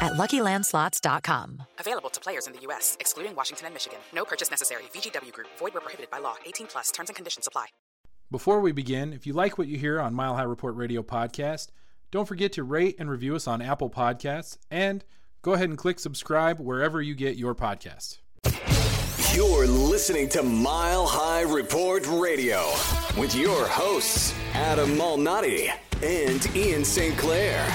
at LuckyLandSlots.com. Available to players in the U.S., excluding Washington and Michigan. No purchase necessary. VGW Group. Void where prohibited by law. 18 plus. Terms and conditions apply. Before we begin, if you like what you hear on Mile High Report Radio podcast, don't forget to rate and review us on Apple Podcasts and – go ahead and click subscribe wherever you get your podcast. You're listening to Mile High Report Radio with your hosts, Adam Malnati and Ian St. Clair.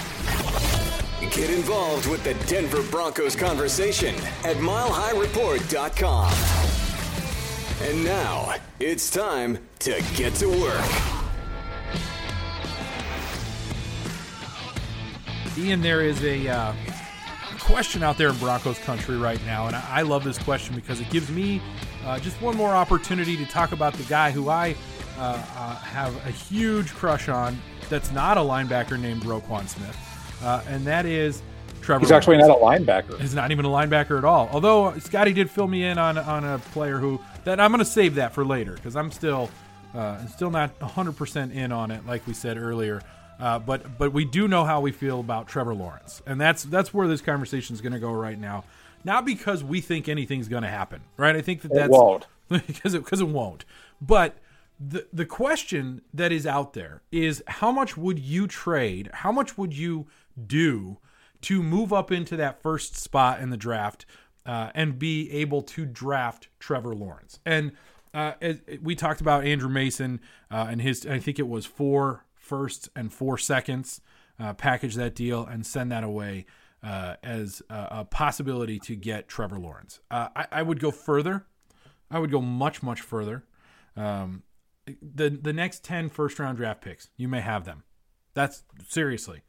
Get involved with the Denver Broncos conversation at milehighreport.com. And now it's time to get to work. Ian, there is a uh, question out there in Broncos country right now, and I, love this question because it gives me uh, just one more opportunity to talk about the guy who I uh, uh, have a huge crush on. That's not a linebacker named Roquan Smith, uh, and that is Trevor. He's actually not a linebacker. He's not even a linebacker at all. Although Scotty did fill me in on on a player who that I'm going to save that for later because I'm still uh, still not 100 percent in on it, like we said earlier. Uh, but but we do know how we feel about Trevor Lawrence, and that's that's where this conversation is going to go right now. Not because we think anything's going to happen, right? I think that that's it won't because it because it won't. But the the question that is out there is how much would you trade? How much would you do to move up into that first spot in the draft uh, and be able to draft Trevor Lawrence? And uh, we talked about Andrew Mason uh, and his. I think it was four firsts and four seconds, uh, package that deal and send that away uh, as a, a, possibility to get Trevor Lawrence. Uh, I, I, would go further. I would go much, much further. Um, the the next 10 first round draft picks, you may have them. That's seriously.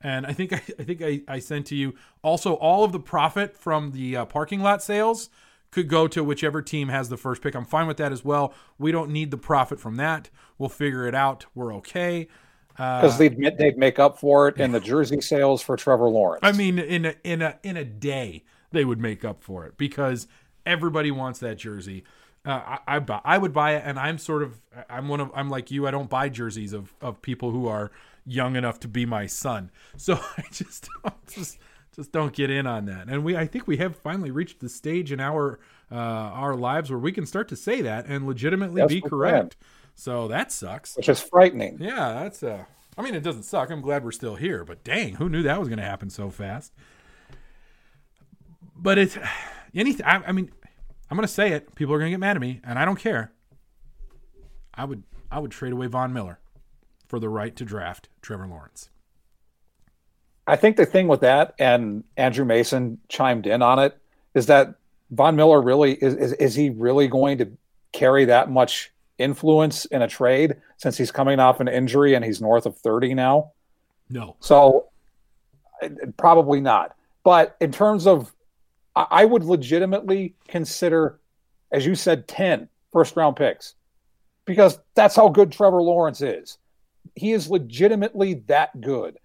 And I think I, I think I, I sent to you also all of the profit from the uh, parking lot sales could go to whichever team has the first pick. I'm fine with that as well. We don't need the profit from that. We'll figure it out. We're okay. Because uh, they'd they'd make up for it in the jersey sales for Trevor Lawrence. I mean, in a in a in a day they would make up for it because everybody wants that jersey. Uh, I, I I would buy it, and I'm sort of I'm one of I'm like you. I don't buy jerseys of of people who are young enough to be my son. So I just just just don't get in on that. And we, I think we have finally reached the stage in our uh, our lives where we can start to say that and legitimately be correct. So that sucks. Which is frightening. Yeah, that's uh. I mean, it doesn't suck. I'm glad we're still here, but dang, who knew that was going to happen so fast? But it's anything. I, I mean, I'm going to say it. People are going to get mad at me, and I don't care. I would I would trade away Von Miller for the right to draft Trevor Lawrence. I think the thing with that, and Andrew Mason chimed in on it, is that Von Miller really is, is is he really going to carry that much influence in a trade since he's coming off an injury and he's north of 30 now? No. So probably not. But in terms of, I would legitimately consider, as you said, 10 first round picks because that's how good Trevor Lawrence is. He is legitimately that good.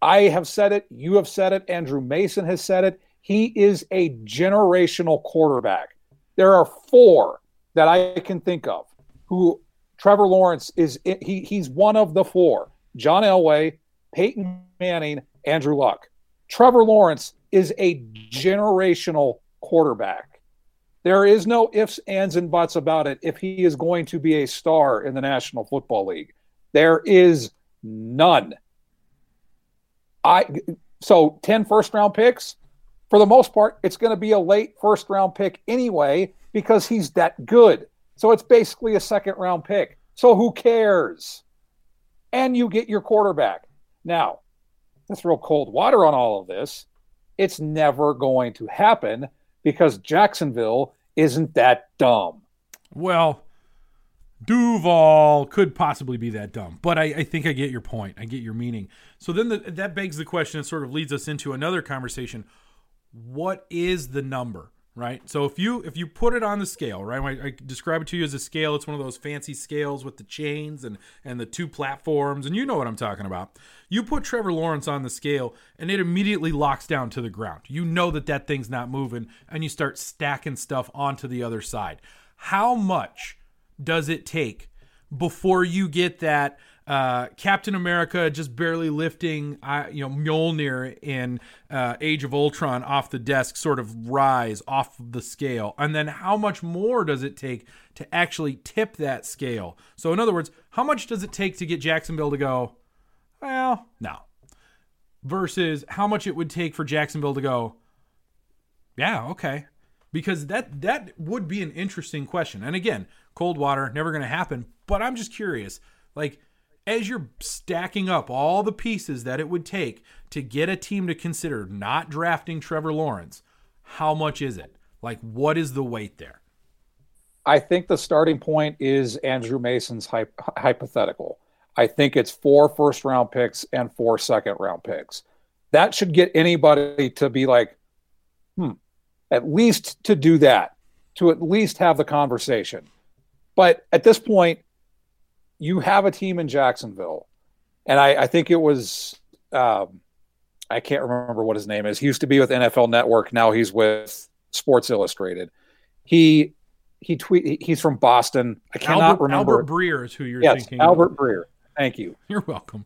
I have said it. You have said it. Andrew Mason has said it. He is a generational quarterback. There are four that I can think of who Trevor Lawrence is. He, he's one of the four John Elway, Peyton Manning, Andrew Luck. Trevor Lawrence is a generational quarterback. There is no ifs, ands, and buts about it if he is going to be a star in the National Football League. There is none. I so 10 first round picks. For the most part, it's going to be a late first round pick anyway because he's that good. So it's basically a second round pick. So who cares? And you get your quarterback. Now, let's throw cold water on all of this, it's never going to happen because Jacksonville isn't that dumb. Well, Duval could possibly be that dumb, but I, I, think I get your point. I get your meaning. So then the, that begs the question and sort of leads us into another conversation. What is the number? Right. So if you if you put it on the scale, right? I, I describe it to you as a scale. It's one of those fancy scales with the chains and and the two platforms, and you know what I'm talking about. You put Trevor Lawrence on the scale, and it immediately locks down to the ground. You know that that thing's not moving, and you start stacking stuff onto the other side. How much does it take before you get that uh, Captain America just barely lifting, uh, you know, Mjolnir in uh, Age of Ultron off the desk, sort of rise off the scale, and then how much more does it take to actually tip that scale? So, in other words, how much does it take to get Jacksonville to go? Well, no. Versus how much it would take for Jacksonville to go. Yeah, okay, because that that would be an interesting question. And again, cold water, never going to happen. But I'm just curious, like, as you're stacking up all the pieces that it would take to get a team to consider not drafting Trevor Lawrence, how much is it? Like, what is the weight there? I think the starting point is Andrew Mason's hypothetical. I think it's four first round picks and four second round picks. That should get anybody to be like, hmm, at least to do that, to at least have the conversation. But at this point, you have a team in Jacksonville, and I, I think it was um, I can't remember what his name is. He used to be with NFL Network. Now he's with Sports Illustrated. He he tweet. He's from Boston. I cannot Albert, remember. Albert Breer is who you're yes, thinking. Albert of. Breer. Thank you. You're welcome.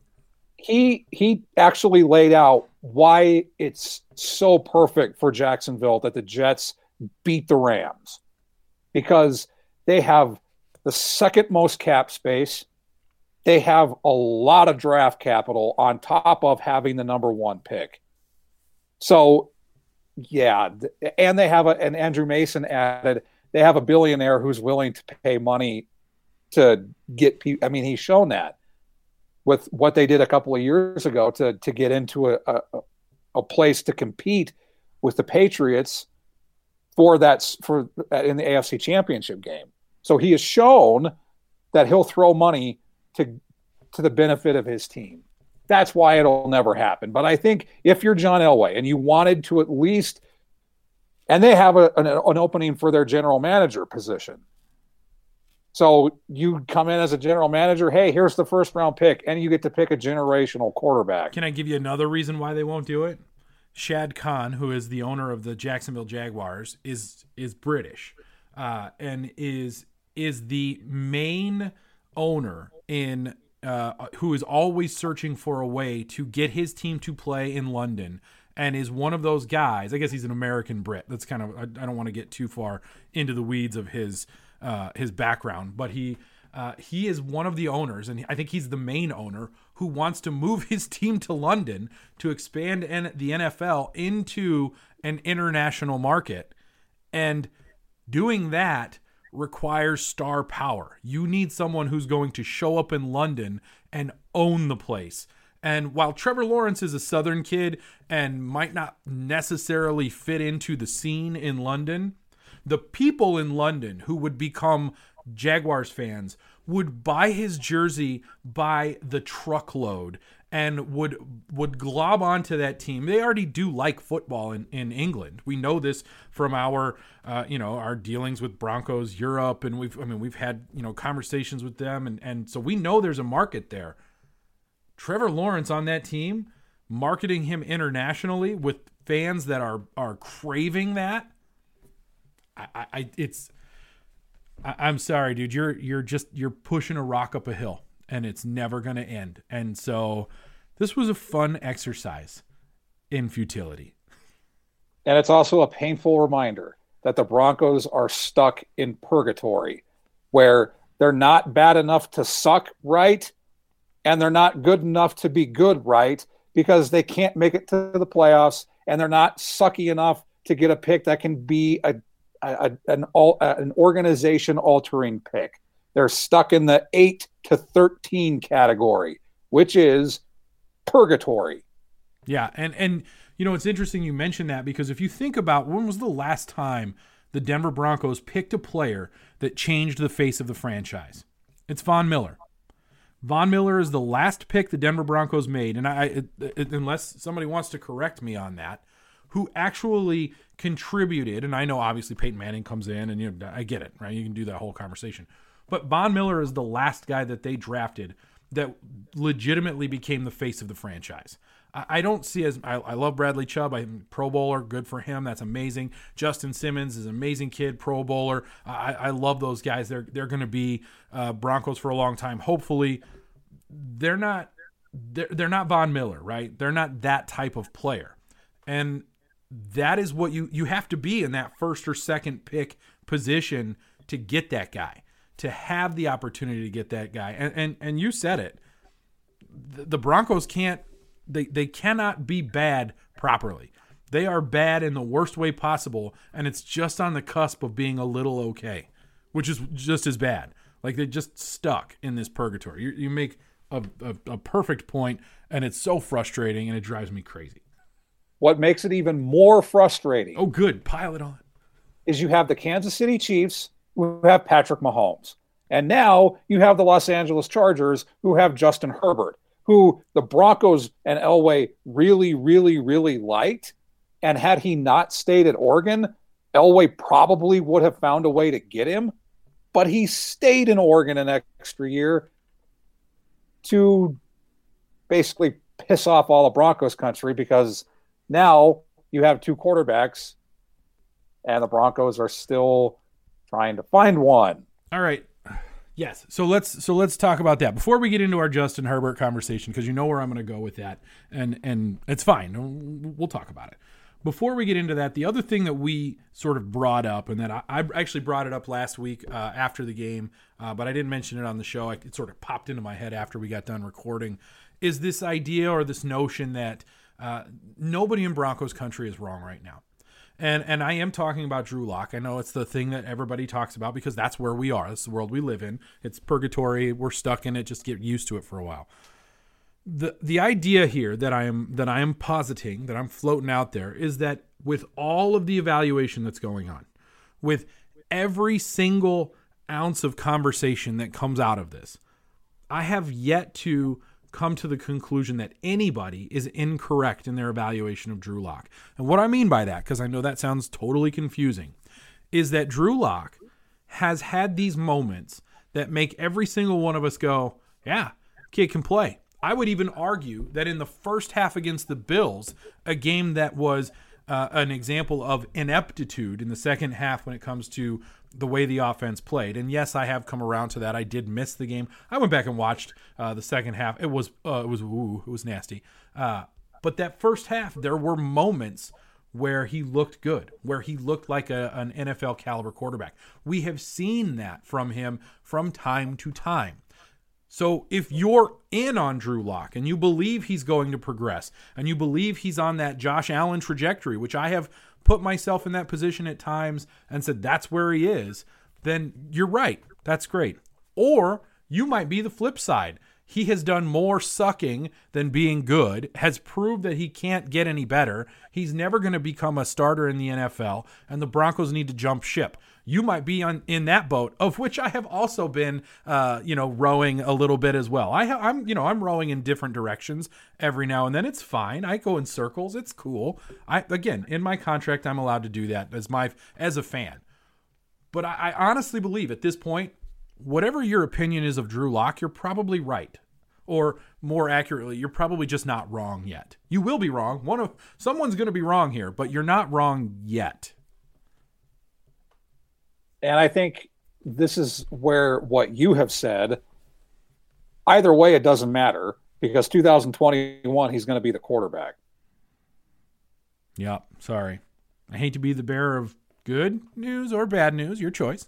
He he actually laid out why it's so perfect for Jacksonville that the Jets beat the Rams because they have the second most cap space. They have a lot of draft capital on top of having the number one pick. So, yeah, and they have a and Andrew Mason added they have a billionaire who's willing to pay money to get people. I mean, he's shown that with what they did a couple of years ago to to get into a, a, a place to compete with the Patriots for that for uh, in the AFC Championship game. So he has shown that he'll throw money to to the benefit of his team. That's why it'll never happen. But I think if you're John Elway and you wanted to at least, and they have a, an, an opening for their general manager position. So you come in as a general manager. Hey, here's the first round pick, and you get to pick a generational quarterback. Can I give you another reason why they won't do it? Shad Khan, who is the owner of the Jacksonville Jaguars, is is British, uh, and is is the main owner in uh, who is always searching for a way to get his team to play in London and is one of those guys. I guess he's an American Brit. That's kind of I, I don't want to get too far into the weeds of his uh, his background, but he uh, he is one of the owners, and I think he's the main owner who wants to move his team to London to expand the NFL into an international market, and doing that requires star power. You need someone who's going to show up in London and own the place. And while Trevor Lawrence is a Southern kid and might not necessarily fit into the scene in London, the people in London who would become Jaguars fans would buy his jersey by the truckload and would would glob onto that team. They already do like football in, in England. We know this from our uh, you know our dealings with Broncos Europe, and we've I mean we've had you know conversations with them, and and so we know there's a market there. Trevor Lawrence on that team, marketing him internationally with fans that are are craving that. I, I it's I, am sorry, dude. You're you're just you're pushing a rock up a hill, and it's never going to end. And so, this was a fun exercise in futility. And it's also a painful reminder that the Broncos are stuck in purgatory, where they're not bad enough to suck right, and they're not good enough to be good right because they can't make it to the playoffs, and they're not sucky enough to get a pick that can be a a, an all an organization altering pick. They're stuck in the eight to thirteen category, which is purgatory. Yeah, and and you know it's interesting you mentioned that because if you think about when was the last time the Denver Broncos picked a player that changed the face of the franchise, it's Von Miller. Von Miller is the last pick the Denver Broncos made, and I, it, it, unless somebody wants to correct me on that, who actually contributed, and I know obviously Peyton Manning comes in, and you know I get it, right? You can do that whole conversation, but Von Miller is the last guy that they drafted that legitimately became the face of the franchise. I, don't see as I, I, love Bradley Chubb, I'm Pro Bowler, good for him. That's amazing. Justin Simmons is an amazing kid, Pro Bowler. I, I love those guys. They're they're going to be uh, Broncos for a long time. Hopefully, they're not they're, they're not Von Miller, right? They're not that type of player. And that is what you you have to be in that first or second pick position to get that guy to have the opportunity to get that guy and and, and you said it the, the broncos can't they they cannot be bad properly they are bad in the worst way possible and it's just on the cusp of being a little okay which is just as bad like they're just stuck in this purgatory you, you make a, a, a perfect point and it's so frustrating and it drives me crazy what makes it even more frustrating. Oh, good. Pile it on. Is you have the Kansas City Chiefs who have Patrick Mahomes. And now you have the Los Angeles Chargers who have Justin Herbert, who the Broncos and Elway really, really, really liked. And had he not stayed at Oregon, Elway probably would have found a way to get him. But he stayed in Oregon an extra year to basically piss off all of Broncos country because now you have two quarterbacks, and the Broncos are still trying to find one. All right. Yes. So let's so let's talk about that before we get into our Justin Herbert conversation because you know where I'm going to go with that, and and it's fine. We'll talk about it. Before we get into that, the other thing that we sort of brought up, and that I, I actually brought it up last week uh, after the game, uh, but I didn't mention it on the show. It sort of popped into my head after we got done recording. Is this idea or this notion that uh, nobody in Broncos country is wrong right now. And and I am talking about Drew Lock. I know it's the thing that everybody talks about because that's where we are. That's the world we live in. It's purgatory. We're stuck in it. Just get used to it for a while. The the idea here that I am that I am positing, that I'm floating out there is that with all of the evaluation that's going on, with every single ounce of conversation that comes out of this, I have yet to come to the conclusion that anybody is incorrect in their evaluation of Drew Lock. And what I mean by that, because I know that sounds totally confusing, is that Drew Lock has had these moments that make every single one of us go, yeah, kid can play. I would even argue that in the first half against the Bills, a game that was uh, an example of ineptitude in the second half when it comes to the way the offense played. And yes, I have come around to that. I did miss the game. I went back and watched uh, the second half. It was uh, it was ooh, it was nasty. Uh, but that first half, there were moments where he looked good, where he looked like a, an NFL caliber quarterback. We have seen that from him from time to time. So if you're in on Drew Lock and you believe he's going to progress and you believe he's on that Josh Allen trajectory, which I have put myself in that position at times and said that's where he is, then you're right. That's great. Or you might be the flip side. he has done more sucking than being good, has proved that he can't get any better. He's never going to become a starter in the NFL, and the Broncos need to jump ship. You might be on in that boat, of which I have also been, uh, you know, rowing a little bit as well. I ha- I'm, you know, I'm rowing in different directions every now and then. It's fine. I go in circles. It's cool. I again, in my contract, I'm allowed to do that as my as a fan. But I, I honestly believe at this point, whatever your opinion is of Drew Lock, you're probably right. Or more accurately, you're probably just not wrong yet. You will be wrong. One of someone's going to be wrong here, but you're not wrong yet. And I think this is where what you have said, either way, it doesn't matter because 2021, he's going to be the quarterback. Yeah, sorry. I hate to be the bearer of good news or bad news, your choice.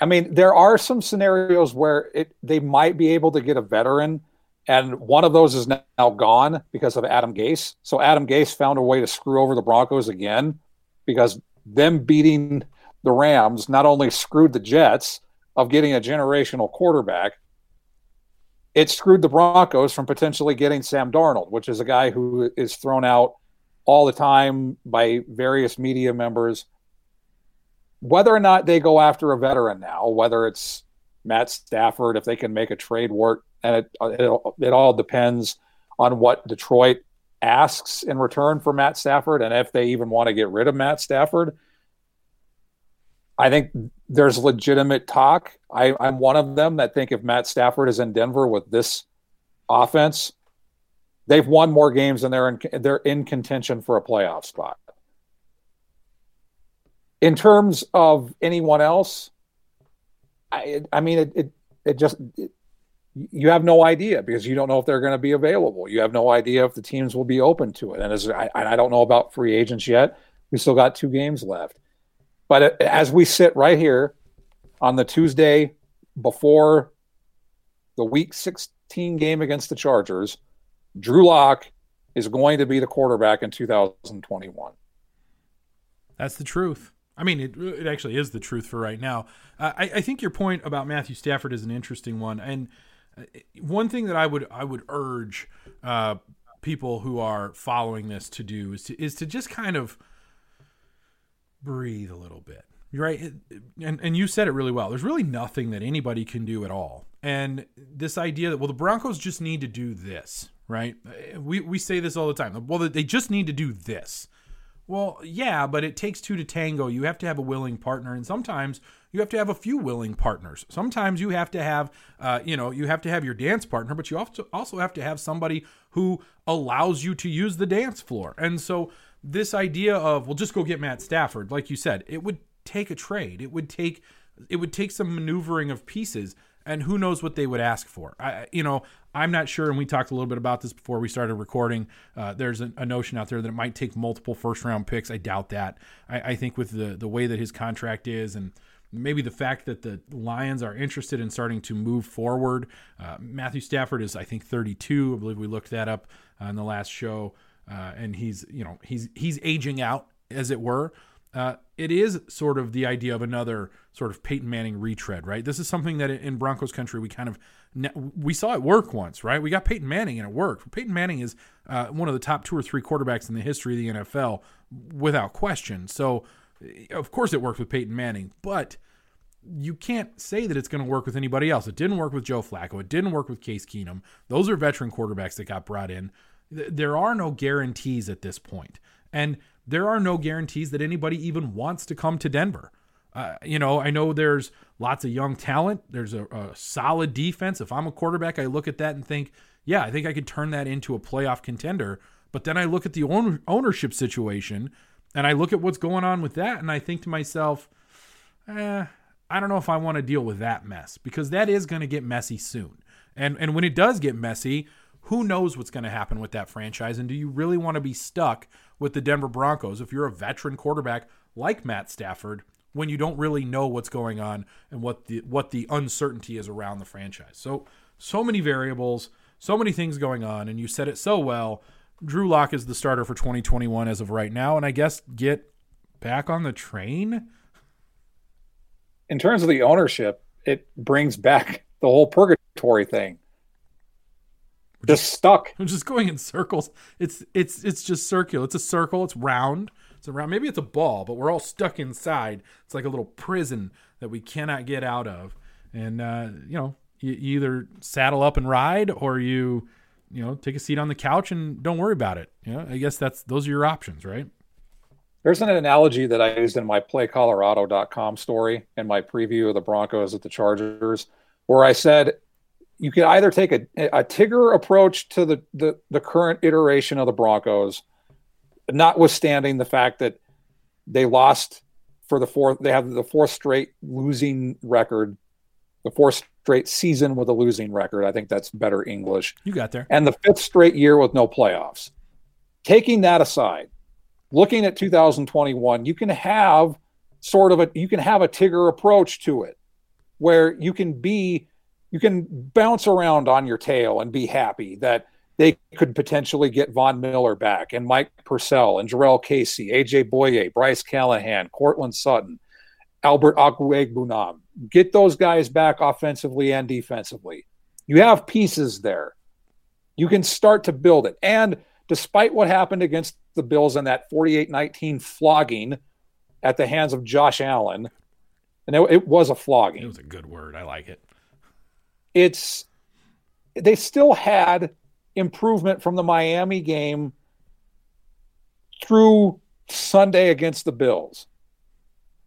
I mean, there are some scenarios where it they might be able to get a veteran, and one of those is now gone because of Adam Gase. So Adam Gase found a way to screw over the Broncos again because them beating the Rams not only screwed the Jets of getting a generational quarterback, it screwed the Broncos from potentially getting Sam Darnold, which is a guy who is thrown out all the time by various media members whether or not they go after a veteran now, whether it's Matt Stafford, if they can make a trade work, and it it, it all depends on what Detroit asks in return for Matt Stafford, and if they even want to get rid of Matt Stafford. I think there's legitimate talk. I, I'm one of them that think if Matt Stafford is in Denver with this offense, they've won more games than they're in, they're in contention for a playoff spot. In terms of anyone else, I, I mean, it, it, it just, it, you have no idea because you don't know if they're going to be available. You have no idea if the teams will be open to it. And as I, I don't know about free agents yet, we still got two games left. But as we sit right here on the Tuesday before the week 16 game against the Chargers, Drew Lock is going to be the quarterback in 2021. That's the truth. I mean, it, it actually is the truth for right now. Uh, I, I think your point about Matthew Stafford is an interesting one, and uh, one thing that I would I would urge uh, people who are following this to do is to is to just kind of breathe a little bit. Right, and and you said it really well. There's really nothing that anybody can do at all, and this idea that well, the Broncos just need to do this, right? We we say this all the time. Well, they just need to do this well, yeah, but it takes two to tango. You have to have a willing partner, and sometimes you have to have a few willing partners. Sometimes you have to have, uh, you know, you have to have your dance partner, but you also also have to have somebody who allows you to use the dance floor. And so this idea of well, just go get Matt Stafford, like you said, it would take a trade. It would take it would take some maneuvering of pieces and who knows what they would ask for. I, you know, I'm not sure, and we talked a little bit about this before we started recording. Uh, there's a, a, notion out there that it might take multiple first round picks. I doubt that. I, I, think with the the way that his contract is, and maybe the fact that the Lions are interested in starting to move forward. Uh, Matthew Stafford is, I think, 32. I believe we looked that up in the last show, uh, and he's you know he's he's aging out as it were. Uh, it is sort of the idea of another sort of Peyton Manning retread, right? This is something that in Broncos country we kind of we saw it work once, right? We got Peyton Manning and it worked. Peyton Manning is uh, one of the top two or three quarterbacks in the history of the NFL without question. So of course it worked with Peyton Manning, but you can't say that it's going to work with anybody else. It didn't work with Joe Flacco. It didn't work with Case Keenum. Those are veteran quarterbacks that got brought in. There are no guarantees at this. And there are no guarantees that anybody even wants to come to Denver. Uh, you know, I know there's lots of young talent. There's a, a, solid defense. If I'm a quarterback, I look at that and think, yeah, I think I could turn that into a playoff contender. But then I look at the own, ownership situation and I look at what's going on with that, and I think to myself, eh, I don't know if I want to deal with that mess because that is going to get messy soon. And and when it does get messy, who knows what's going to happen with that franchise? And do you really want to be stuck with the Denver Broncos if you're a veteran quarterback like Matt Stafford when you don't really know what's going on and what the what the uncertainty is around the franchise. So so many variables, so many things going on and you said it so well. Drew Lock is the starter for 2021 as of right now and I guess get back on the train. In terms of the ownership, it brings back the whole purgatory thing We're just, just stuck. I'm just going in circles. It's it's it's just circular. It's a circle. It's round. It's around. Maybe it's a ball, but we're all stuck inside. It's like a little prison that we cannot get out of. And uh, you know, you, you either saddle up and ride, or you you know take a seat on the couch and don't worry about it. You know, I guess that's those are your options, right? There's an analogy that I used in my playcolorado.com story in my preview of the Broncos at the Chargers, where I said you could either take a, a Tigger approach to the, the, the current iteration of the Broncos, notwithstanding the fact that they lost for the fourth, they have the fourth straight losing record, the fourth straight season with a losing record. I think that's better English. You got there. And the fifth straight year with no playoffs. Taking that aside, looking at 2021, you can have sort of a you can have a Tigger approach to it where you can be you can bounce around on your tail and be happy that they could potentially get Von Miller back and Mike Purcell and Jurrell Casey, AJ Bouye, Bryce Callahan, Courtland Sutton, Albert Okwuegbunam. Get those guys back offensively and defensively. You have pieces there. You can start to build it. And despite what happened against the Bills in that 48 19 flogging at the hands of Josh Allen, and it, it was a flogging. It was a good word. I like it it's they still had improvement from the Miami game through Sunday against the Bills.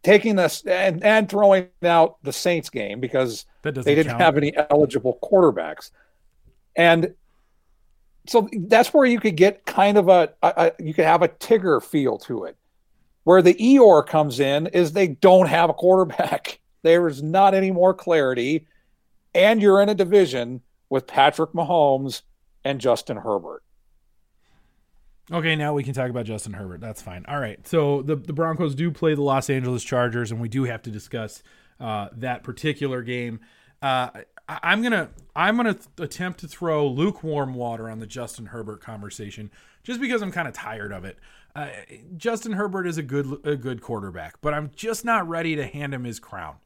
Taking this and, and throwing out the Saints game because they didn't count. have any eligible quarterbacks. And so that's where you could get kind of a, a, you could have a Tigger feel to it. Where the Eeyore comes in is they don't have a quarterback. There is not any more clarity and you're in a division with Patrick Mahomes and Justin Herbert. Okay, now we can talk about Justin Herbert. That's fine. All right. So the, the Broncos do play the Los Angeles Chargers, and we do have to discuss uh, that particular game. Uh, I, am gonna I'm gonna attempt to throw lukewarm water on the Justin Herbert conversation, just because I'm kind of tired of it. Uh, Justin Herbert is a good a good quarterback, but I'm just not ready to hand him his crown.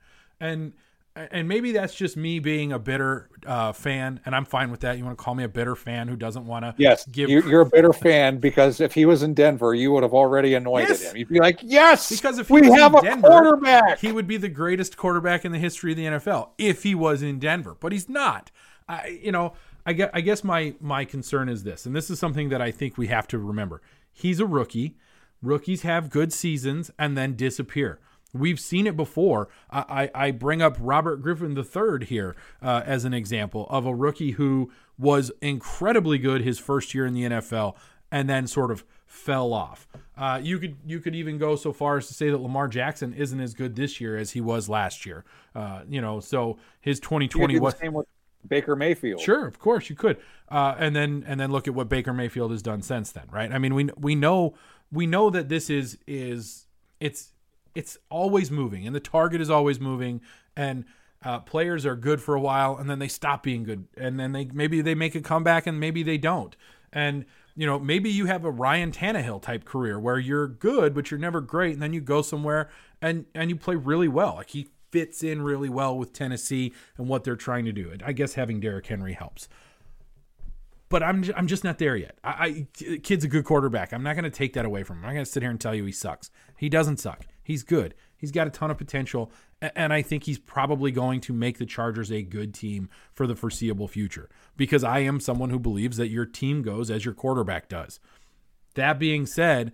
And and maybe that's just me being a bitter uh, fan, and I'm fine with that. You want to call me a bitter fan who doesn't want to? Yes, give. You're, you're, a bitter fan because if he was in Denver, you would have already anointed yes. him. You'd be like, "Yes, because if we have a Denver, quarterback, he would be the greatest quarterback in the history of the NFL if he was in Denver, but he's not. I, you know, I guess, I guess my my concern is this, and this is something that I think we have to remember. He's a rookie. Rookies have good seasons and then disappear. We've seen it before. I, I, bring up Robert Griffin III here uh, as an example of a rookie who was incredibly good his first year in the NFL and then sort of fell off. Uh, you could you could even go so far as to say that Lamar Jackson isn't as good this year as he was last year. Uh, you know, so his 2020 was same with Baker Mayfield. Sure, of course you could. Uh, and then and then look at what Baker Mayfield has done since then, right? I mean, we we know we know that this is is it's it's always moving, and the target is always moving, and uh, players are good for a while, and then they stop being good, and then they maybe they make a comeback, and maybe they don't, and you know maybe you have a Ryan Tannehill type career where you're good, but you're never great, and then you go somewhere and and you play really well, like he fits in really well with Tennessee and what they're trying to do. And I guess having Derrick Henry helps but I'm I'm just not there yet. I, I kid's a good quarterback. I'm not going to take that away from him. I'm not going to sit here and tell you he sucks. He doesn't suck. He's good. He's got a ton of potential, and I think he's probably going to make the Chargers a good team for the foreseeable future. Because I am someone who believes that your team goes as your quarterback does. That being said,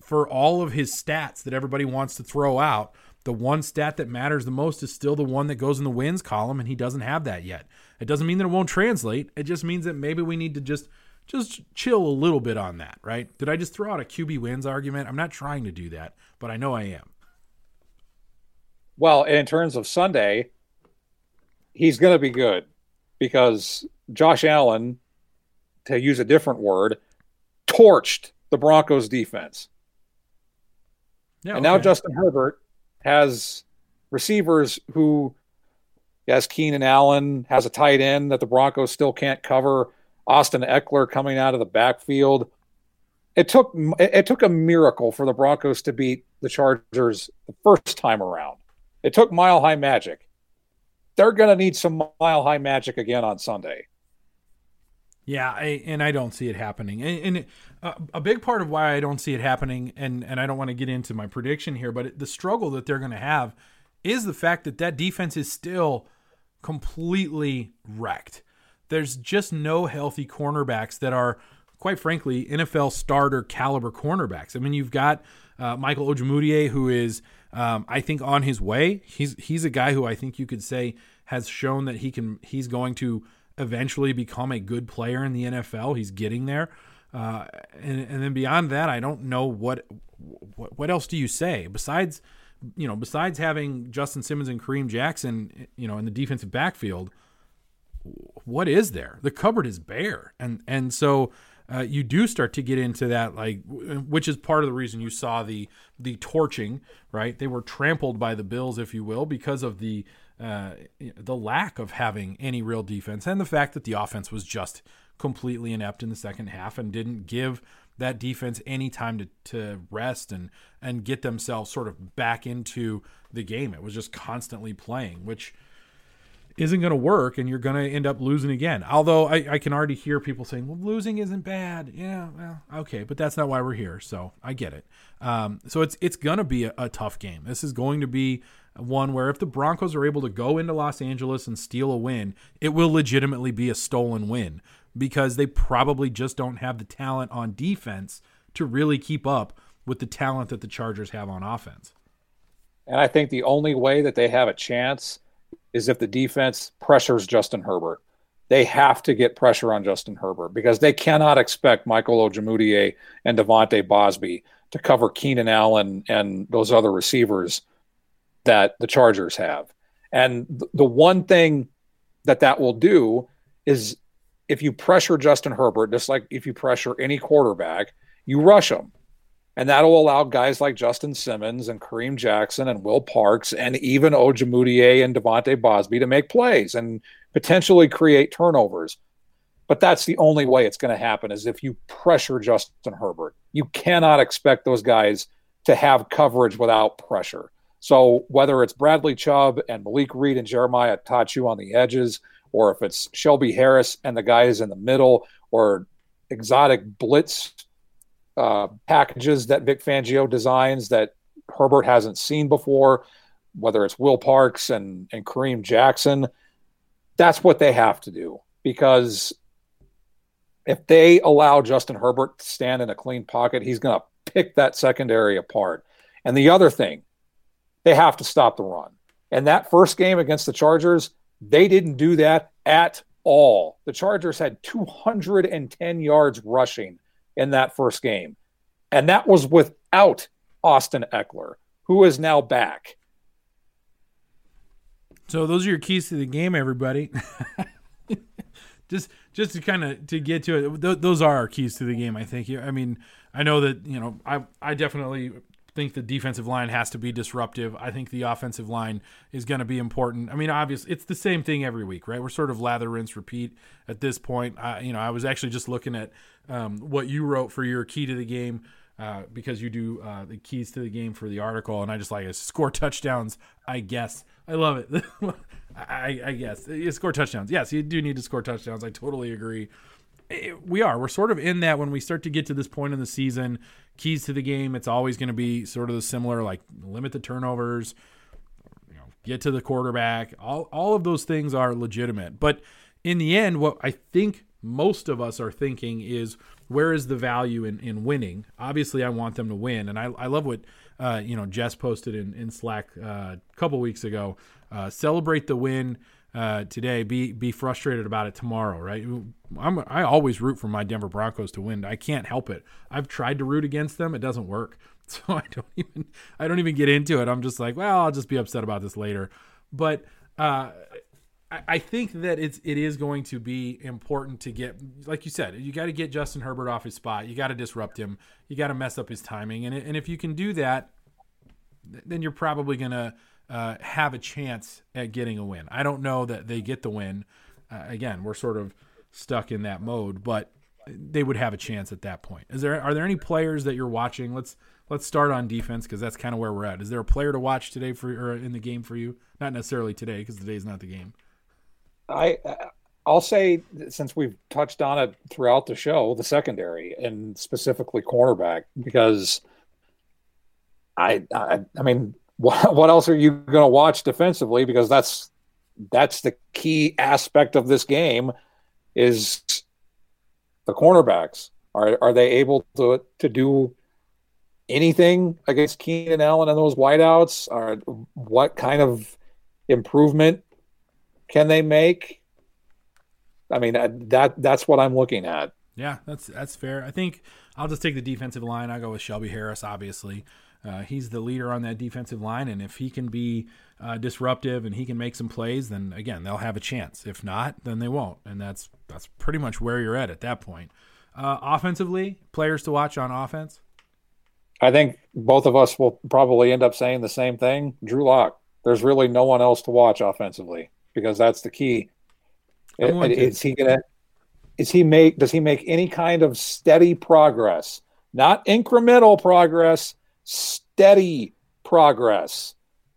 for all of his stats that everybody wants to throw out, the one stat that matters the most is still the one that goes in the wins column, and he doesn't have that yet. It doesn't mean that it won't translate. It just means that maybe we need to just just chill a little bit on that, right? Did I just throw out a QB wins argument? I'm not trying to do that, but I know I am. Well, in terms of Sunday, he's going to be good because Josh Allen, to use a different word, torched the Broncos defense. Yeah, and okay. now Justin Herbert has receivers who Yes, Keenan Allen has a tight end that the Broncos still can't cover. Austin Ekeler coming out of the backfield. It took it took a miracle for the Broncos to beat the Chargers the first time around. It took mile high magic. They're going to need some mile high magic again on Sunday. Yeah, I, and I don't see it happening. And, and uh, a big part of why I don't see it happening, and and I don't want to get into my prediction here, but the struggle that they're going to have is the fact that that defense is still completely wrecked. There's just no healthy cornerbacks that are, quite frankly, NFL starter caliber cornerbacks. I mean, you've got uh, Michael Ojemudia, who is, um, I think, on his way. He's he's a guy who I think you could say has shown that he can. He's going to eventually become a good player in the NFL. He's getting there. Uh, and, and then beyond that, I don't know what, what what else do you say besides you know besides having Justin Simmons and Kareem Jackson you know in the defensive backfield. What is there? The cupboard is bare, and and so uh, you do start to get into that like which is part of the reason you saw the the torching right they were trampled by the bills if you will because of the uh, the lack of having any real defense and the fact that the offense was just completely inept in the second half and didn't give that defense any time to, to rest and and get themselves sort of back into the game. It was just constantly playing, which isn't going to work and you're going to end up losing again. Although I, I, can already hear people saying, well, losing isn't bad. Yeah, well, okay, but that's not why we're here. So I get it. Um, so it's, it's going to be a, a tough game. This is going to be one where if the Broncos are able to go into Los Angeles and steal a win, it will legitimately be a stolen win because they probably just don't have the talent on defense to really keep up with the talent that the Chargers have on offense. And I think the only way that they have a chance is if the defense pressures Justin Herbert. They have to get pressure on Justin Herbert because they cannot expect Michael Ojemudia and De'Vante Bausby to cover Keenan Allen and those other receivers that the Chargers have. And the one thing that that will do is if you pressure Justin Herbert, just like if you pressure any quarterback, you rush them. And that'll allow guys like Justin Simmons and Kareem Jackson and Will Parks and even Ojemudia and De'Vante Bausby to make plays and potentially create turnovers. But that's the only way it's going to happen is if you pressure Justin Herbert. You cannot expect those guys to have coverage without pressure. So whether it's Bradley Chubb and Malik Reed and Jeremiah Attaochu on the edges, or if it's Shelby Harris and the guys in the middle, or exotic blitz uh, packages that Vic Fangio designs that Herbert hasn't seen before, whether it's Will Parks and, and Kareem Jackson, that's what they have to do because if they allow Justin Herbert to stand in a clean pocket, he's going to pick that secondary apart. And the other thing, they have to stop the run. And that first game against the Chargers, they didn't do that at all. The Chargers had 210 yards rushing in that first game. And that was without Austin Ekeler, who is now back. So those are your keys to the game, everybody. just just to kind of to get to it, th- those are our keys to the game. I think. I mean, I know that you know I I definitely think the defensive line has to be disruptive. I think the offensive line is going to be important. I mean, obviously, it's the same thing every week, right? We're sort of lather, rinse, repeat at this point. I, you know, I was actually just looking at um, what you wrote for your key to the game. Uh, because you do uh, the keys to the game for the article, and I just like it. Score touchdowns, I guess. I love it. I, I, guess you score touchdowns. Yes, you do need to score touchdowns. I totally agree. It, we are. We're sort of in that when we start to get to this point in the season keys to the game, it's always going to be sort of the similar, like limit the turnovers, you know, get to the quarterback. All all of those things are legitimate, but in the end, what I think most of us are thinking is where is the value in, in winning? Obviously, I want them to win, and I, I love what uh, you know Jess posted in in Slack uh, a couple weeks ago. Uh, celebrate the win uh, today. Be be frustrated about it tomorrow, right? I'm I always root for my Denver Broncos to win. I can't help it. I've tried to root against them. It doesn't work. So I don't even I don't even get into it. I'm just like, well, I'll just be upset about this later. But uh, I, I think that it's it is going to be important to get, like you said, you got to get Justin Herbert off his spot. You got to disrupt him. You got to mess up his timing, and and if you can do that, then you're probably gonna uh, have a chance at getting a win. I don't know that they get the win. Uh, again, we're sort of stuck in that mode, but they would have a chance at that point. Is there are there any players that you're watching? Let's let's start on defense because that's kind of where we're at. Is there a player to watch today for or in the game for you? Not necessarily today because today's not the game. I I'll say since we've touched on it throughout the show, the secondary and specifically cornerback, because I, I, I mean, what, what else are you going to watch defensively? Because that's that's the key aspect of this game is the cornerbacks. Are are they able to to do anything against Keenan Allen and those wideouts? Or what kind of improvement can they make? I mean that that's what I'm looking at. Yeah, that's that's fair. I think I'll just take the defensive line. I go with Shelby Harris, obviously. Uh, he's the leader on that defensive line, and if he can be uh, disruptive and he can make some plays, then again they'll have a chance. If not, then they won't, and that's that's pretty much where you're at at that point. Uh, offensively, players to watch on offense. I think both of us will probably end up saying the same thing. Drew Lock. There's really no one else to watch offensively because that's the key. Is he gonna? Is he make? Does he make any kind of steady progress? Not incremental progress steady progress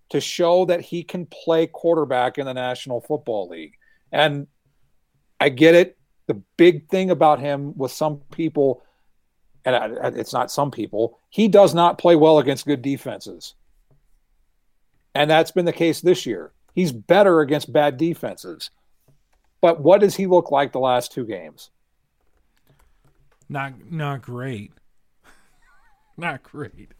to show that he can play quarterback in the National Football League. And I get it. The big thing about him with some people, and it's not some people, he does not play well against good defenses. And that's been the case this year. He's better against bad defenses. But what does he look like the last two games? Not not great. not great.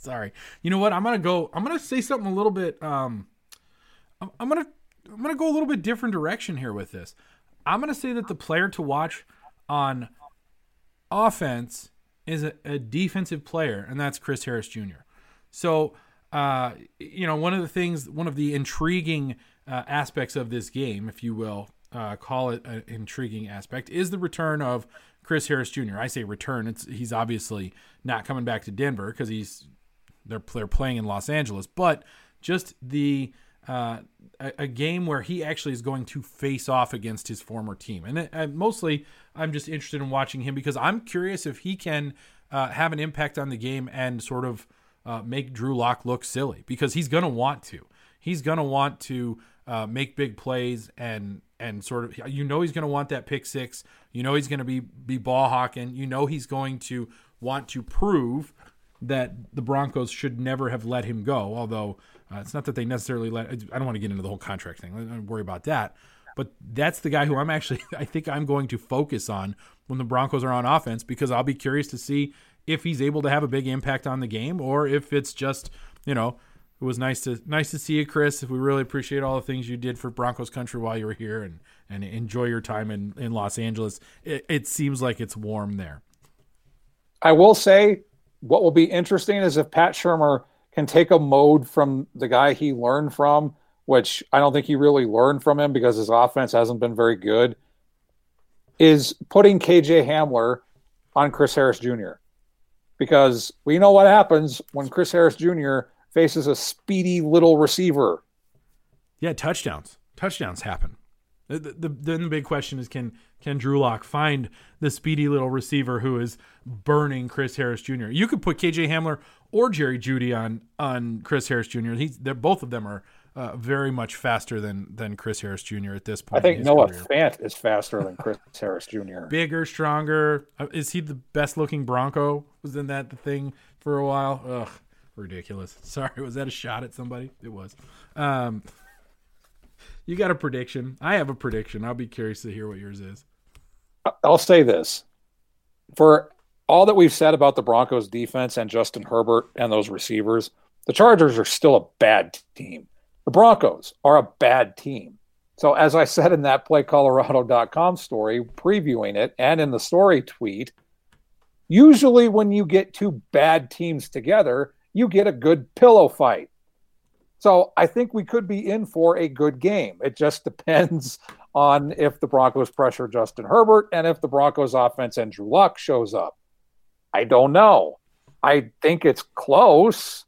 Sorry. You know what? I'm gonna go. I'm gonna say something a little bit. Um, I'm, gonna I'm gonna go a little bit different direction here with this. I'm gonna say that the player to watch on offense is a, a defensive player, and that's Chris Harris Jr. So, uh, you know, one of the things, one of the intriguing uh, aspects of this game, if you will, uh, call it an intriguing aspect, is the return of Chris Harris Jr. I say return. It's he's obviously not coming back to Denver because he's they're they're playing in Los Angeles, but just the uh, a, a, game where he actually is going to face off against his former team, and, and mostly I'm just interested in watching him because I'm curious if he can uh, have an impact on the game and sort of uh, make Drew Lock look silly because he's going to want to. He's going to want to uh, make big plays and and sort of you know he's going to want that pick six. You know he's going to be be ball hawking. You know he's going to want to prove that the Broncos should never have let him go. Although uh, it's not that they necessarily let. I don't want to get into the whole contract thing. I don't worry about that. But that's the guy who I'm actually. I think I'm going to focus on when the Broncos are on offense because I'll be curious to see if he's able to have a big impact on the game or if it's just you know. It was nice to nice to see you, Chris. We really appreciate all the things you did for Broncos country while you were here, and and enjoy your time in in Los Angeles. It, it seems like it's warm there. I will say what will be interesting is if Pat Shurmur can take a mode from the guy he learned from, which I don't think he really learned from him because his offense hasn't been very good, is putting KJ Hamler on Chris Harris Jr. Because we know what happens when Chris Harris Jr. faces a speedy little receiver. Yeah, touchdowns. Touchdowns happen. The, the, then the big question is can can Drew Lock find the speedy little receiver who is burning Chris Harris Jr. You could put KJ Hamler or Jerry Jeudy on on Chris Harris Jr. He's they're both of them are uh, very much faster than than Chris Harris Jr. at this point. I think Noah career. Fant is faster than Chris Harris Jr. Bigger, stronger. Uh, is he the best looking Bronco? Wasn't that the thing for a while? Ugh, ridiculous. Sorry, was that a shot at somebody? It was. Um, you got a prediction? I have a prediction. I'll be curious to hear what yours is. I'll say this. For all that we've said about the Broncos defense and Justin Herbert and those receivers, the Chargers are still a bad team. The Broncos are a bad team. So, as I said in that playcolorado.com story, previewing it, and in the story tweet, usually when you get two bad teams together, you get a good pillow fight. So I think we could be in for a good game. It just depends on if the Broncos pressure Justin Herbert and if the Broncos offense and Drew Lock shows up. I don't know. I think it's close.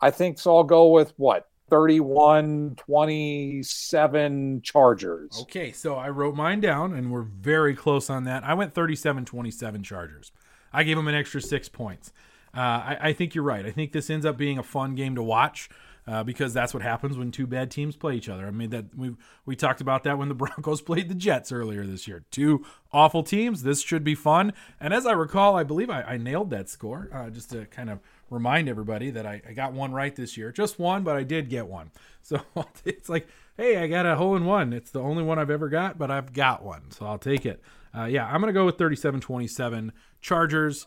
I think so. I'll go with what 31 27 Chargers. Okay, so I wrote mine down and we're very close on that. I went 37 27 Chargers. I gave them an extra six points. Uh, I, I, think you're right. I think this ends up being a fun game to watch. Uh, because that's what happens when two bad teams play each other. I mean that we we talked about that when the Broncos played the Jets earlier this year. Two awful teams. This should be fun. And as I recall, I believe I, I nailed that score. Uh, just to kind of remind everybody that I, I got one right this year. Just one, but I did get one. So it's like, hey, I got a hole in one. It's the only one I've ever got, but I've got one, so I'll take it. Uh, yeah, I'm gonna go with 37-27 Chargers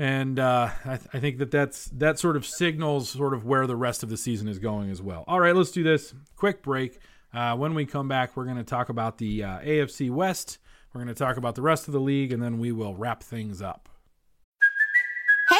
and uh, I, th- I, think that that's that sort of signals sort of where the rest of the season is going as well. All right, let's do this quick break. Uh, when we come back, we're going to talk about the uh, AFC West. We're going to talk about the rest of the league, and then we will wrap things up.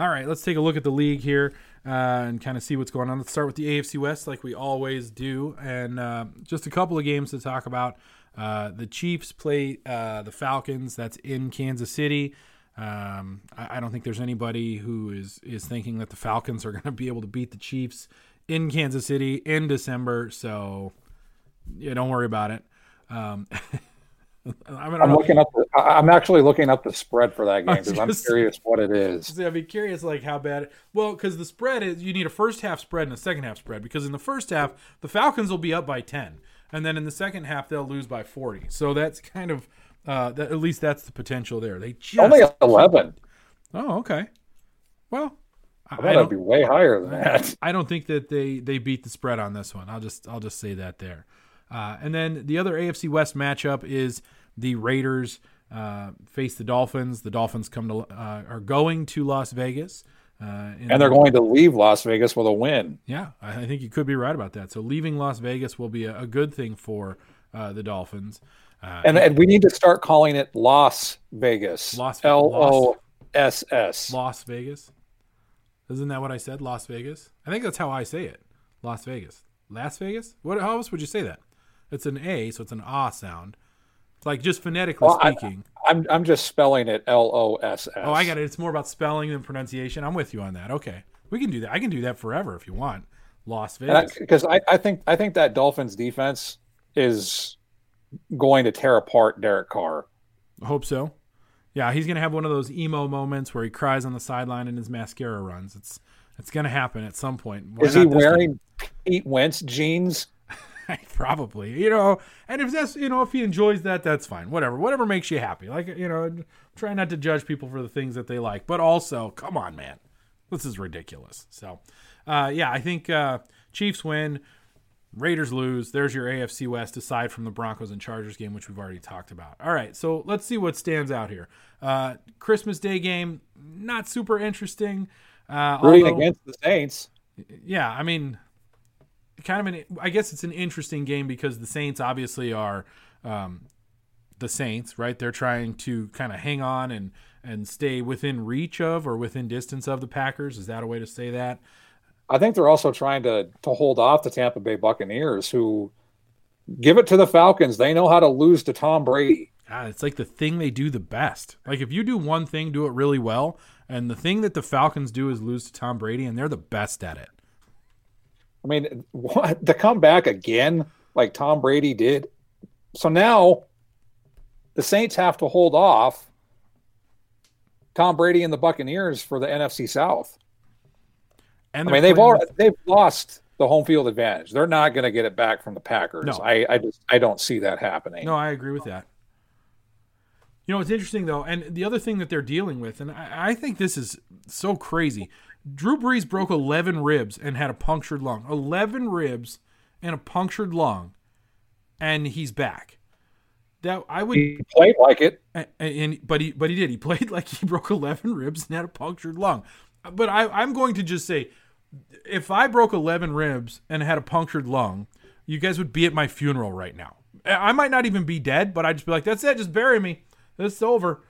All right, let's take a look at the league here uh, and kind of see what's going on. Let's start with the AFC West, like we always do, and uh, just a couple of games to talk about. Uh, the Chiefs play uh, the Falcons. That's in Kansas City. Um, I, I don't think there's anybody who is is thinking that the Falcons are going to be able to beat the Chiefs in Kansas City in December. So, yeah, don't worry about it. Um, I mean, I I'm don't- looking up. The, I'm actually looking up the spread for that game because I'm curious what it is. I'd be curious, like how bad. Well, because the spread is you need a first half spread and a second half spread. Because in the first half, the Falcons will be up by ten, and then in the second half they'll lose by forty. So that's kind of uh, that, at least that's the potential there. They just Only 11. Oh, okay. Well, I thought it'd be way higher than that. I don't think that they they beat the spread on this one. I'll just I'll just say that there. Uh, and then the other AFC West matchup is the Raiders uh, face the Dolphins. The Dolphins come to uh, are going to Las Vegas, uh, And they're going to leave Las Vegas with a win. Yeah, I I think you could be right about that. So leaving Las Vegas will be a, a good thing for uh, the Dolphins. Uh, And, and we need to start calling it Las Vegas. Las- L O S S. Las Vegas. Isn't that what I said? Las Vegas. I think that's how I say it. Las Vegas. Las Vegas. What? How else would you say that? It's an A, so it's an ah sound. It's like just phonetically Well, I- speaking. I'm I'm just spelling it L O S S. oh, I got it. It's more about spelling than pronunciation. I'm with you on that. Okay, we can do that. I can do that forever if you want. Las Vegas. because I, I think I think that Dolphins defense is going to tear apart Derek Carr. I hope so. Yeah, he's gonna have one of those emo moments where he cries on the sideline and his mascara runs. It's it's gonna happen at some point. Why is he not this game? wearing Pete Wentz jeans? Probably, you know, and if that's you know if he enjoys that, that's fine. Whatever, whatever makes you happy. Like you know, try not to judge people for the things that they like, but also, come on, man, this is ridiculous. So, uh, yeah, I think uh, Chiefs win, Raiders lose. There's your AFC West aside from the Broncos and Chargers game, which we've already talked about. All right, so let's see what stands out here. Uh, Christmas Day game, not super interesting. Uh, Rooting against the Saints. yeah, I mean, kind of an. I guess it's an interesting game because the Saints obviously are um, the Saints, right? They're trying to kind of hang on and and stay within reach of or within distance of the Packers. Is that a way to say that? I think they're also trying to to hold off the Tampa Bay Buccaneers, who give it to the Falcons. They know how to lose to Tom Brady. God, it's like the thing they do the best. Like if you do one thing, do it really well. And the thing that the Falcons do is lose to Tom Brady, and they're the best at it. I mean, what to come back again like Tom Brady did? So now the Saints have to hold off Tom Brady and the Buccaneers for the NFC South. And I mean, they've already they've lost the home field advantage. They're not going to get it back from the Packers. No. I I just I don't see that happening. No, I agree with that. You know, it's interesting though, and the other thing that they're dealing with, and I, I think this is so crazy. Drew Brees broke 11 ribs and had a punctured lung. 11 ribs and a punctured lung, and he's back. That I would he played like it, and, and but he but he did. He played like he broke 11 ribs and had a punctured lung. But I, I'm going to just say, if I broke 11 ribs and had a punctured lung, you guys would be at my funeral right now. I might not even be dead, but I'd just be like, "That's it, just bury me. It's over."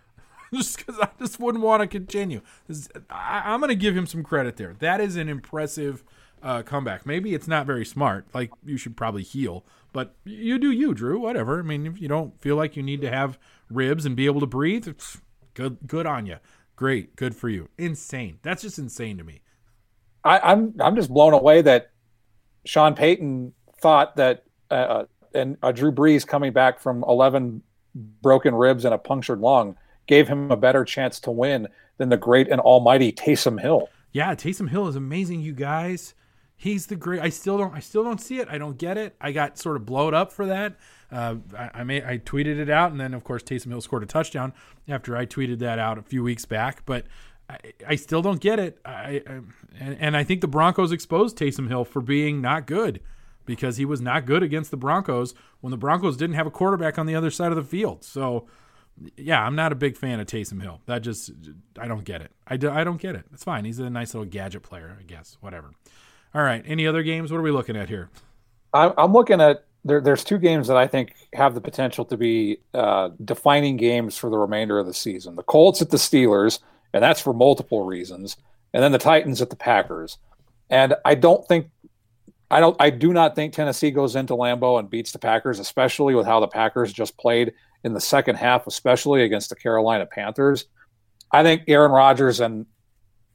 just because I just wouldn't want to continue. I, am going to give him some credit there. That is an impressive uh, comeback. Maybe it's not very smart. Like you should probably heal, but you do you, Drew. Whatever. I mean, if you don't feel like you need to have ribs and be able to breathe, it's good. Good on you. Great. Good for you. Insane. That's just insane to me. I, I'm I'm just blown away that Sean Payton thought that uh, uh and uh, Drew Brees coming back from 11 broken ribs and a punctured lung gave him a better chance to win than the great and almighty Taysom Hill. Yeah, Taysom Hill is amazing, you guys. He's the great. I still don't. I still don't see it. I don't get it. I got sort of blowed up for that. Uh, I, I may. I tweeted it out, and then of course Taysom Hill scored a touchdown after I tweeted that out a few weeks back. But I, I still don't get it. I, I and, and I think the Broncos exposed Taysom Hill for being not good because he was not good against the Broncos when the Broncos didn't have a quarterback on the other side of the field. So yeah, I'm not a big fan of Taysom Hill. That just I don't get it. I, do, I don't get it. It's fine. He's a nice little gadget player, I guess. Whatever. All right. Any other games? What are we looking at here? I'm looking at there, there's two games that I think have the potential to be uh, defining games for the remainder of the season. The Colts at the Steelers, and that's for multiple reasons, and then the Titans at the Packers. And I don't think I don't I do not think Tennessee goes into Lambeau and beats the Packers, especially with how the Packers just played in the second half, especially against the Carolina Panthers. I think Aaron Rodgers and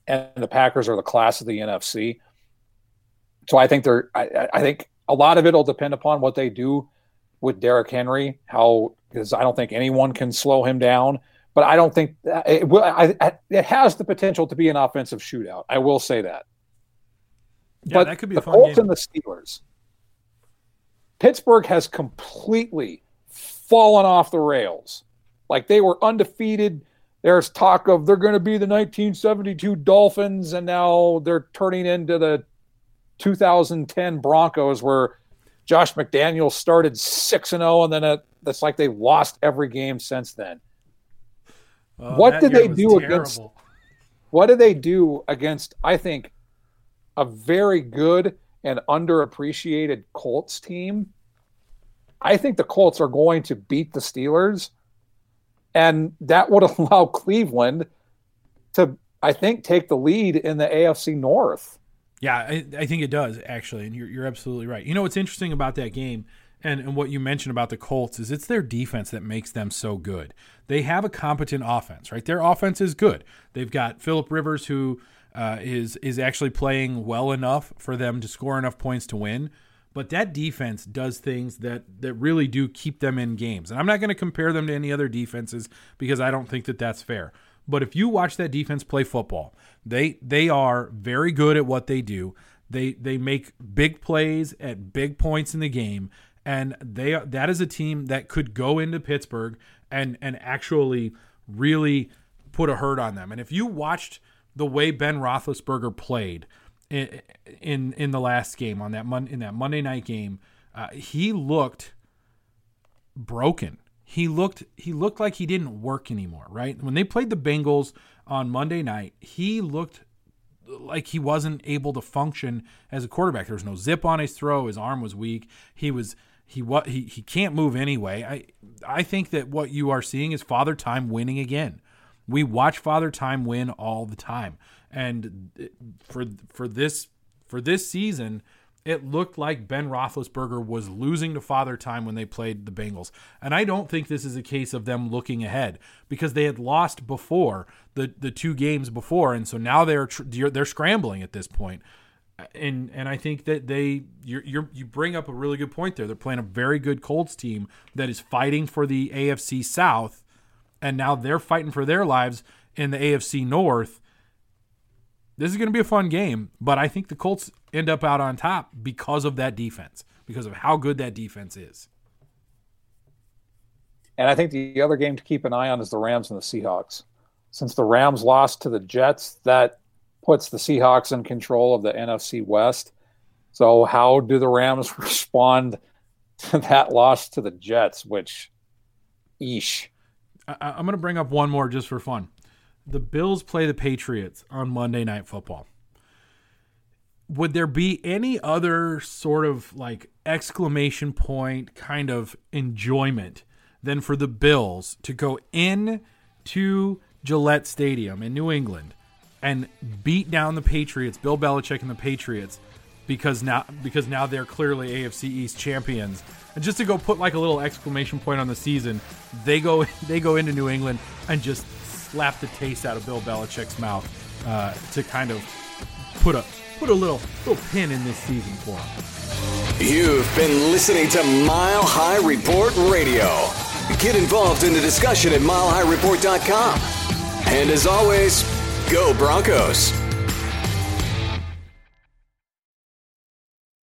and the Packers are the class of the NFC. So I think they're. I, I think a lot of it will depend upon what they do with Derrick Henry. How because I don't think anyone can slow him down. But I don't think it will. I, I, it has the potential to be an offensive shootout. I will say that. Yeah, but that could be the Colts game. and the Steelers. Pittsburgh has completely fallen off the rails. Like they were undefeated. There's talk of they're going to be the 1972 Dolphins, and now they're turning into the 2010 Broncos, where Josh McDaniel started six and zero, and then it, it's like they've lost every game since then. Oh, what did they do terrible. against? What did they do against? I think a very good and underappreciated Colts team I think the Colts are going to beat the Steelers, and that would allow Cleveland to, I think, take the lead in the AFC North. Yeah, I, I think it does actually, and you're you're absolutely right. You know what's interesting about that game, and and what you mentioned about the Colts is it's their defense that makes them so good. They have a competent offense, right? Their offense is good. They've got Philip Rivers who uh, is is actually playing well enough for them to score enough points to win. But that defense does things that that really do keep them in games. And I'm not going to compare them to any other defenses because I don't think that that's fair. But if you watch that defense play football, they they are very good at what they do. They they make big plays at big points in the game, and they that is a team that could go into Pittsburgh and and actually really put a hurt on them. And if you watched the way Ben Roethlisberger played in in, the last game on that mon- in that Monday night game, uh, he looked broken. He looked he looked like he didn't work anymore. Right when they played the Bengals on Monday night, he looked like he wasn't able to function as a quarterback. There was no zip on his throw. His arm was weak. He was he what he he can't move anyway. I I think that what you are seeing is Father Time winning again. We watch Father Time win all the time. And for for this for this season, it looked like Ben Roethlisberger was losing to Father Time when they played the Bengals. And I don't think this is a case of them looking ahead because they had lost before the the two games before, and so now they're they're scrambling at this point. And and I think that they you you you bring up a really good point there. They're playing a very good Colts team that is fighting for the AFC South, and now they're fighting for their lives in the AFC North this is going to be a fun game, but I think the Colts end up out on top because of that defense, because of how good that defense is. And I think the other game to keep an eye on is the Rams and the Seahawks. Since the Rams lost to the Jets, that puts the Seahawks in control of the NFC West. So, how do the Rams respond to that loss to the Jets? Which, eesh. I, I'm going to bring up one more just for fun. The Bills play the Patriots on Monday Night Football. Would there be any other sort of like exclamation point kind of enjoyment than for the Bills to go in to Gillette Stadium in New England and beat down the Patriots, Bill Belichick and the Patriots, because now because now they're clearly AFC East champions. And just to go put like a little exclamation point on the season, they go they go into New England and just slap the taste out of Bill Belichick's mouth uh, to kind of put a put a little little pin in this season for him. You've been listening to Mile High Report Radio. Get involved in the discussion at milehighreport.com. And as always, go Broncos.